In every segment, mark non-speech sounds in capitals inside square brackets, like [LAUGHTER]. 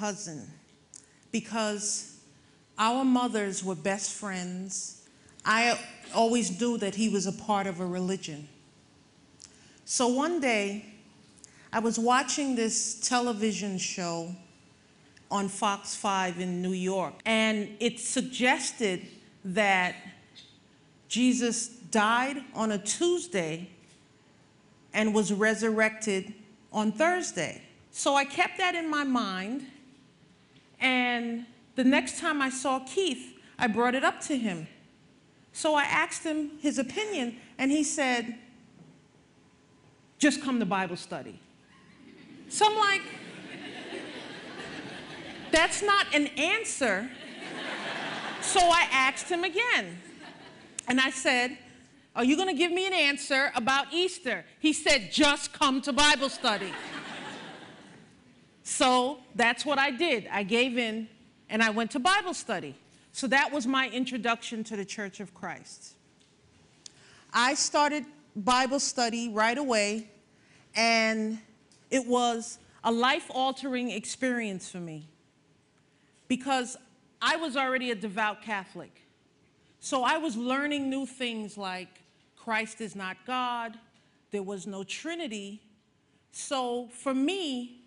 cousin because our mothers were best friends. I always knew that he was a part of a religion. So one day, I was watching this television show on Fox 5 in New York, and it suggested that Jesus died on a Tuesday and was resurrected on Thursday. So I kept that in my mind, and the next time I saw Keith, I brought it up to him. So I asked him his opinion, and he said, just come to Bible study. So I'm like, that's not an answer. So I asked him again. And I said, Are you going to give me an answer about Easter? He said, Just come to Bible study. So that's what I did. I gave in and I went to Bible study. So that was my introduction to the Church of Christ. I started Bible study right away, and it was a life altering experience for me because I was already a devout Catholic. So I was learning new things like Christ is not God, there was no Trinity. So for me,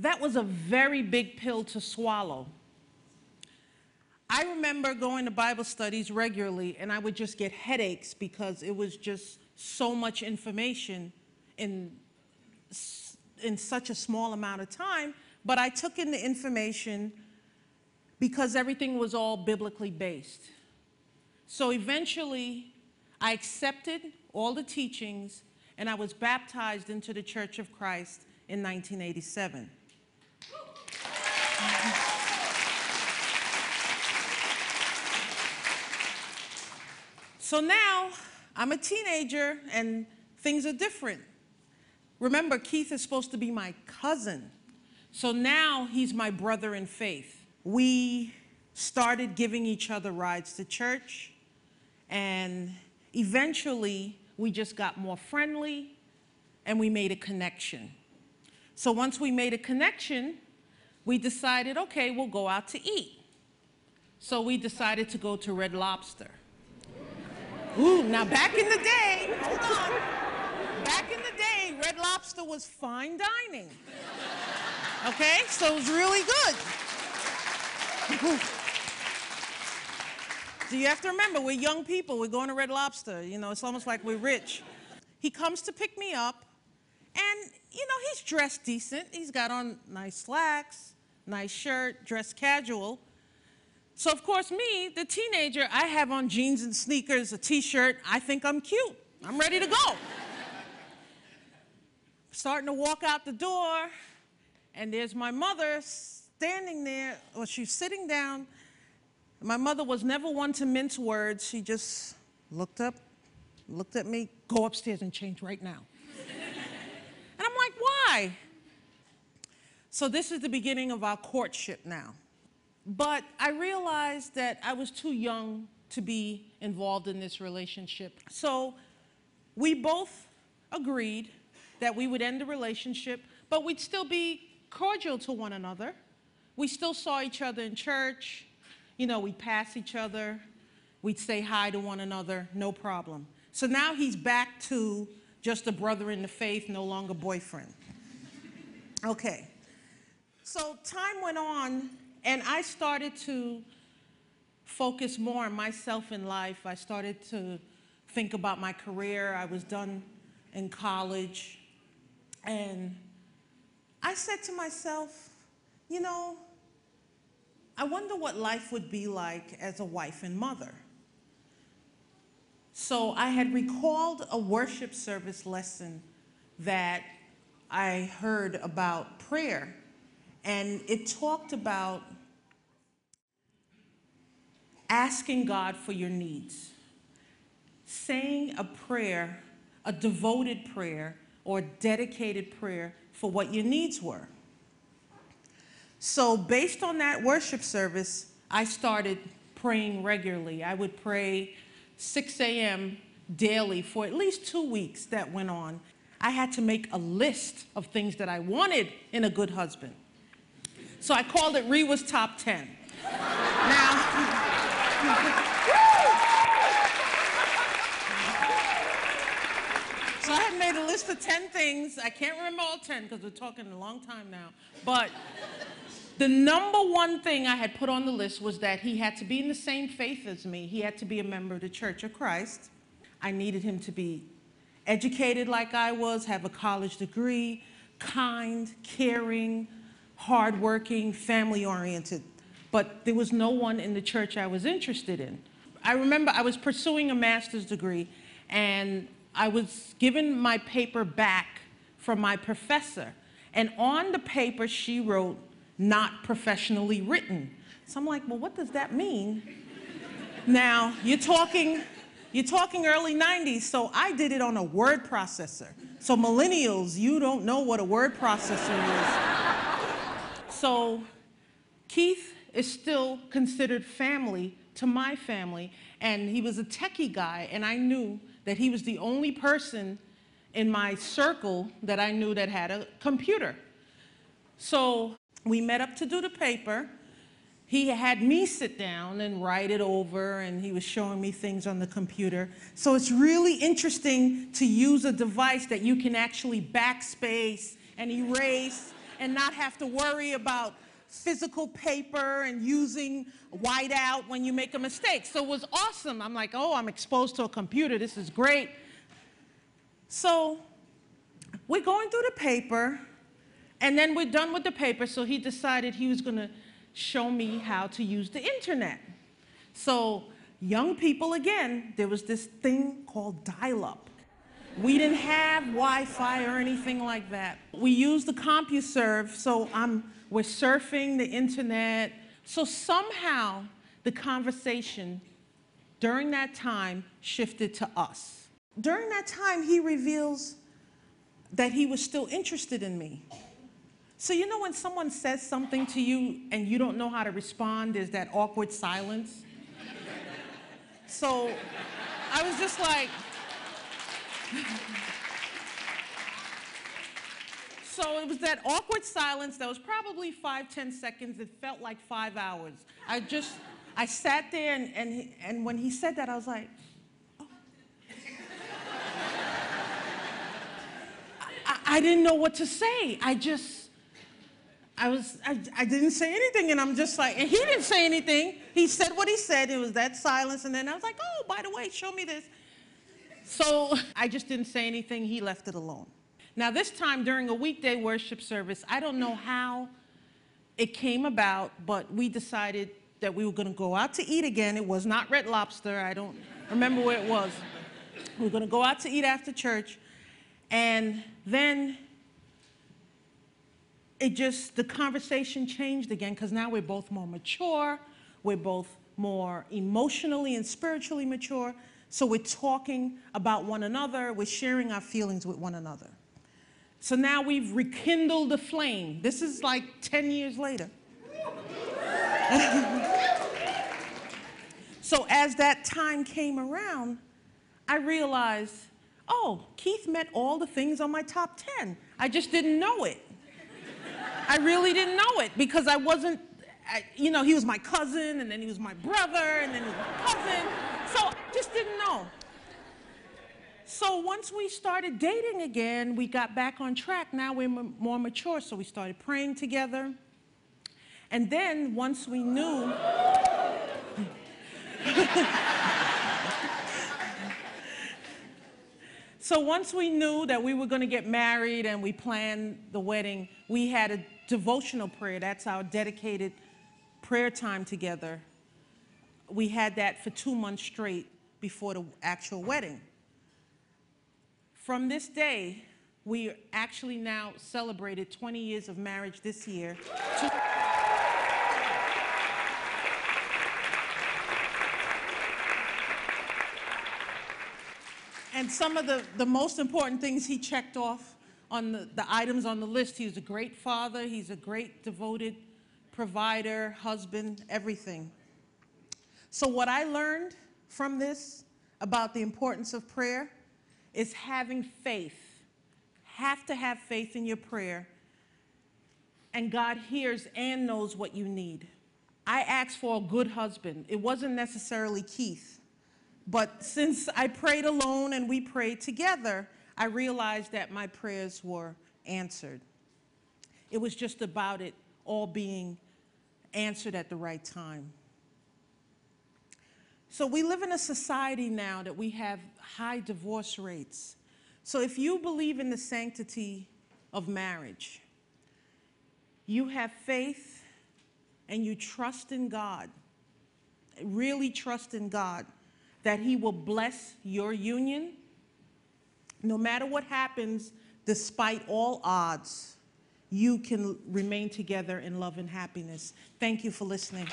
that was a very big pill to swallow. I remember going to Bible studies regularly and I would just get headaches because it was just so much information in, in such a small amount of time. But I took in the information because everything was all biblically based. So eventually, I accepted all the teachings and I was baptized into the Church of Christ in 1987. So now I'm a teenager and things are different. Remember, Keith is supposed to be my cousin. So now he's my brother in faith. We started giving each other rides to church, and eventually we just got more friendly and we made a connection. So once we made a connection, we decided, okay, we'll go out to eat. So we decided to go to Red Lobster. Ooh, now back in the day, hold on. Back in the day, Red Lobster was fine dining. Okay, so it was really good. Do you have to remember, we're young people, we're going to Red Lobster. You know, it's almost like we're rich. He comes to pick me up, and, you know, he's dressed decent. He's got on nice slacks, nice shirt, dressed casual. So, of course, me, the teenager, I have on jeans and sneakers, a t shirt. I think I'm cute. I'm ready to go. Starting to walk out the door, and there's my mother standing there, or she's sitting down. My mother was never one to mince words. She just looked up, looked at me, go upstairs and change right now. Why? So, this is the beginning of our courtship now. But I realized that I was too young to be involved in this relationship. So we both agreed that we would end the relationship, but we'd still be cordial to one another. We still saw each other in church. You know, we'd pass each other. We'd say hi to one another, no problem. So now he's back to just a brother in the faith, no longer boyfriend. Okay. So time went on, and I started to focus more on myself in life. I started to think about my career. I was done in college. And I said to myself, you know, I wonder what life would be like as a wife and mother. So I had recalled a worship service lesson that I heard about prayer and it talked about asking God for your needs, saying a prayer, a devoted prayer, or dedicated prayer for what your needs were. So, based on that worship service, I started praying regularly. I would pray 6 a.m. daily for at least two weeks that went on. I had to make a list of things that I wanted in a good husband. So I called it Rewa's Top 10. now, [LAUGHS] so I had made a list of 10 things. I can't remember all 10 because we're talking a long time now. But the number one thing I had put on the list was that he had to be in the same faith as me. He had to be a member of the Church of Christ. I needed him to be educated like I was, have a college degree, kind, caring, hardworking, family oriented. But there was no one in the church I was interested in. I remember I was pursuing a master's degree and I was given my paper back from my professor. And on the paper, she wrote, not professionally written. So I'm like, well, what does that mean? now, you're talking you're talking early 90s, so I did it on a word processor. So millennials, you don't know what a word processor is. so Keith is still considered family to my family, and he was a techie guy, and I knew that he was the only person in my circle that I knew that had a computer. So we met up to do the paper, he had me sit down and write it over, and he was showing me things on the computer. So it's really interesting to use a device that you can actually backspace and erase and not have to worry about physical paper and using whiteout when you make a mistake. So it was awesome. I'm like, oh, I'm exposed to a computer. This is great. So we're going through the paper, and then we're done with the paper. So he decided he was going to show me how to use the internet. So young people, again, there was this thing called dial-up. We didn't have Wi-Fi or anything like that. We used the CompuServe, so I'm, we're surfing the internet. So somehow the conversation during that time shifted to us. During that time, he reveals that he was still interested in me. So you know when someone says something to you and you don't know how to respond, there's that awkward silence? so I was just like, so it was that awkward silence that was probably five, ten seconds. It felt like five hours. I just, I sat there and, and, and when he said that, I was like, oh. I didn't know what to say. I just, I was, I, I didn't say anything, and I'm just like, and he didn't say anything. He said what he said. It was that silence, and then I was like, oh, by the way, show me this. So I just didn't say anything. He left it alone. Now, this time during a weekday worship service, I don't know how it came about, but we decided that we were going to go out to eat again. It was not Red Lobster. I don't remember where it was. We were going to go out to eat after church. And then it just, the conversation changed again because now we're both more mature, we're both more emotionally and spiritually mature. So we're talking about one another, we're sharing our feelings with one another. So now we've rekindled the flame. This is like 10 years later. [LAUGHS] so as that time came around, I realized, oh, Keith met all the things on my top 10. I just didn't know it. I really didn't know it because I wasn't, I, you know, he was my cousin and then he was my brother and then he was my cousin. So I just didn't know. So once we started dating again, we got back on track. Now we're more mature, so we started praying together. And then once we knew, [LAUGHS] so once we knew that we were going to get married and we planned the wedding, we had a devotional prayer. That's our dedicated prayer time together. We had that for two months straight before the actual wedding. From this day, we actually now celebrated 20 years of marriage this year. And some of the, the most important things he checked off on the, the items on the list. He was a great father. He's a great devoted provider, husband, everything. So what I learned from this about the importance of prayer is having faith have to have faith in your prayer, and God hears and knows what you need. I asked for a good husband. It wasn't necessarily Keith. But since I prayed alone and we prayed together, I realized that my prayers were answered. It was just about it all being answered at the right time. So we live in a society now that we have high divorce rates. So if you believe in the sanctity of marriage, you have faith and you trust in God, really trust in God that He will bless your union, no matter what happens, despite all odds, you can remain together in love and happiness. Thank you for listening.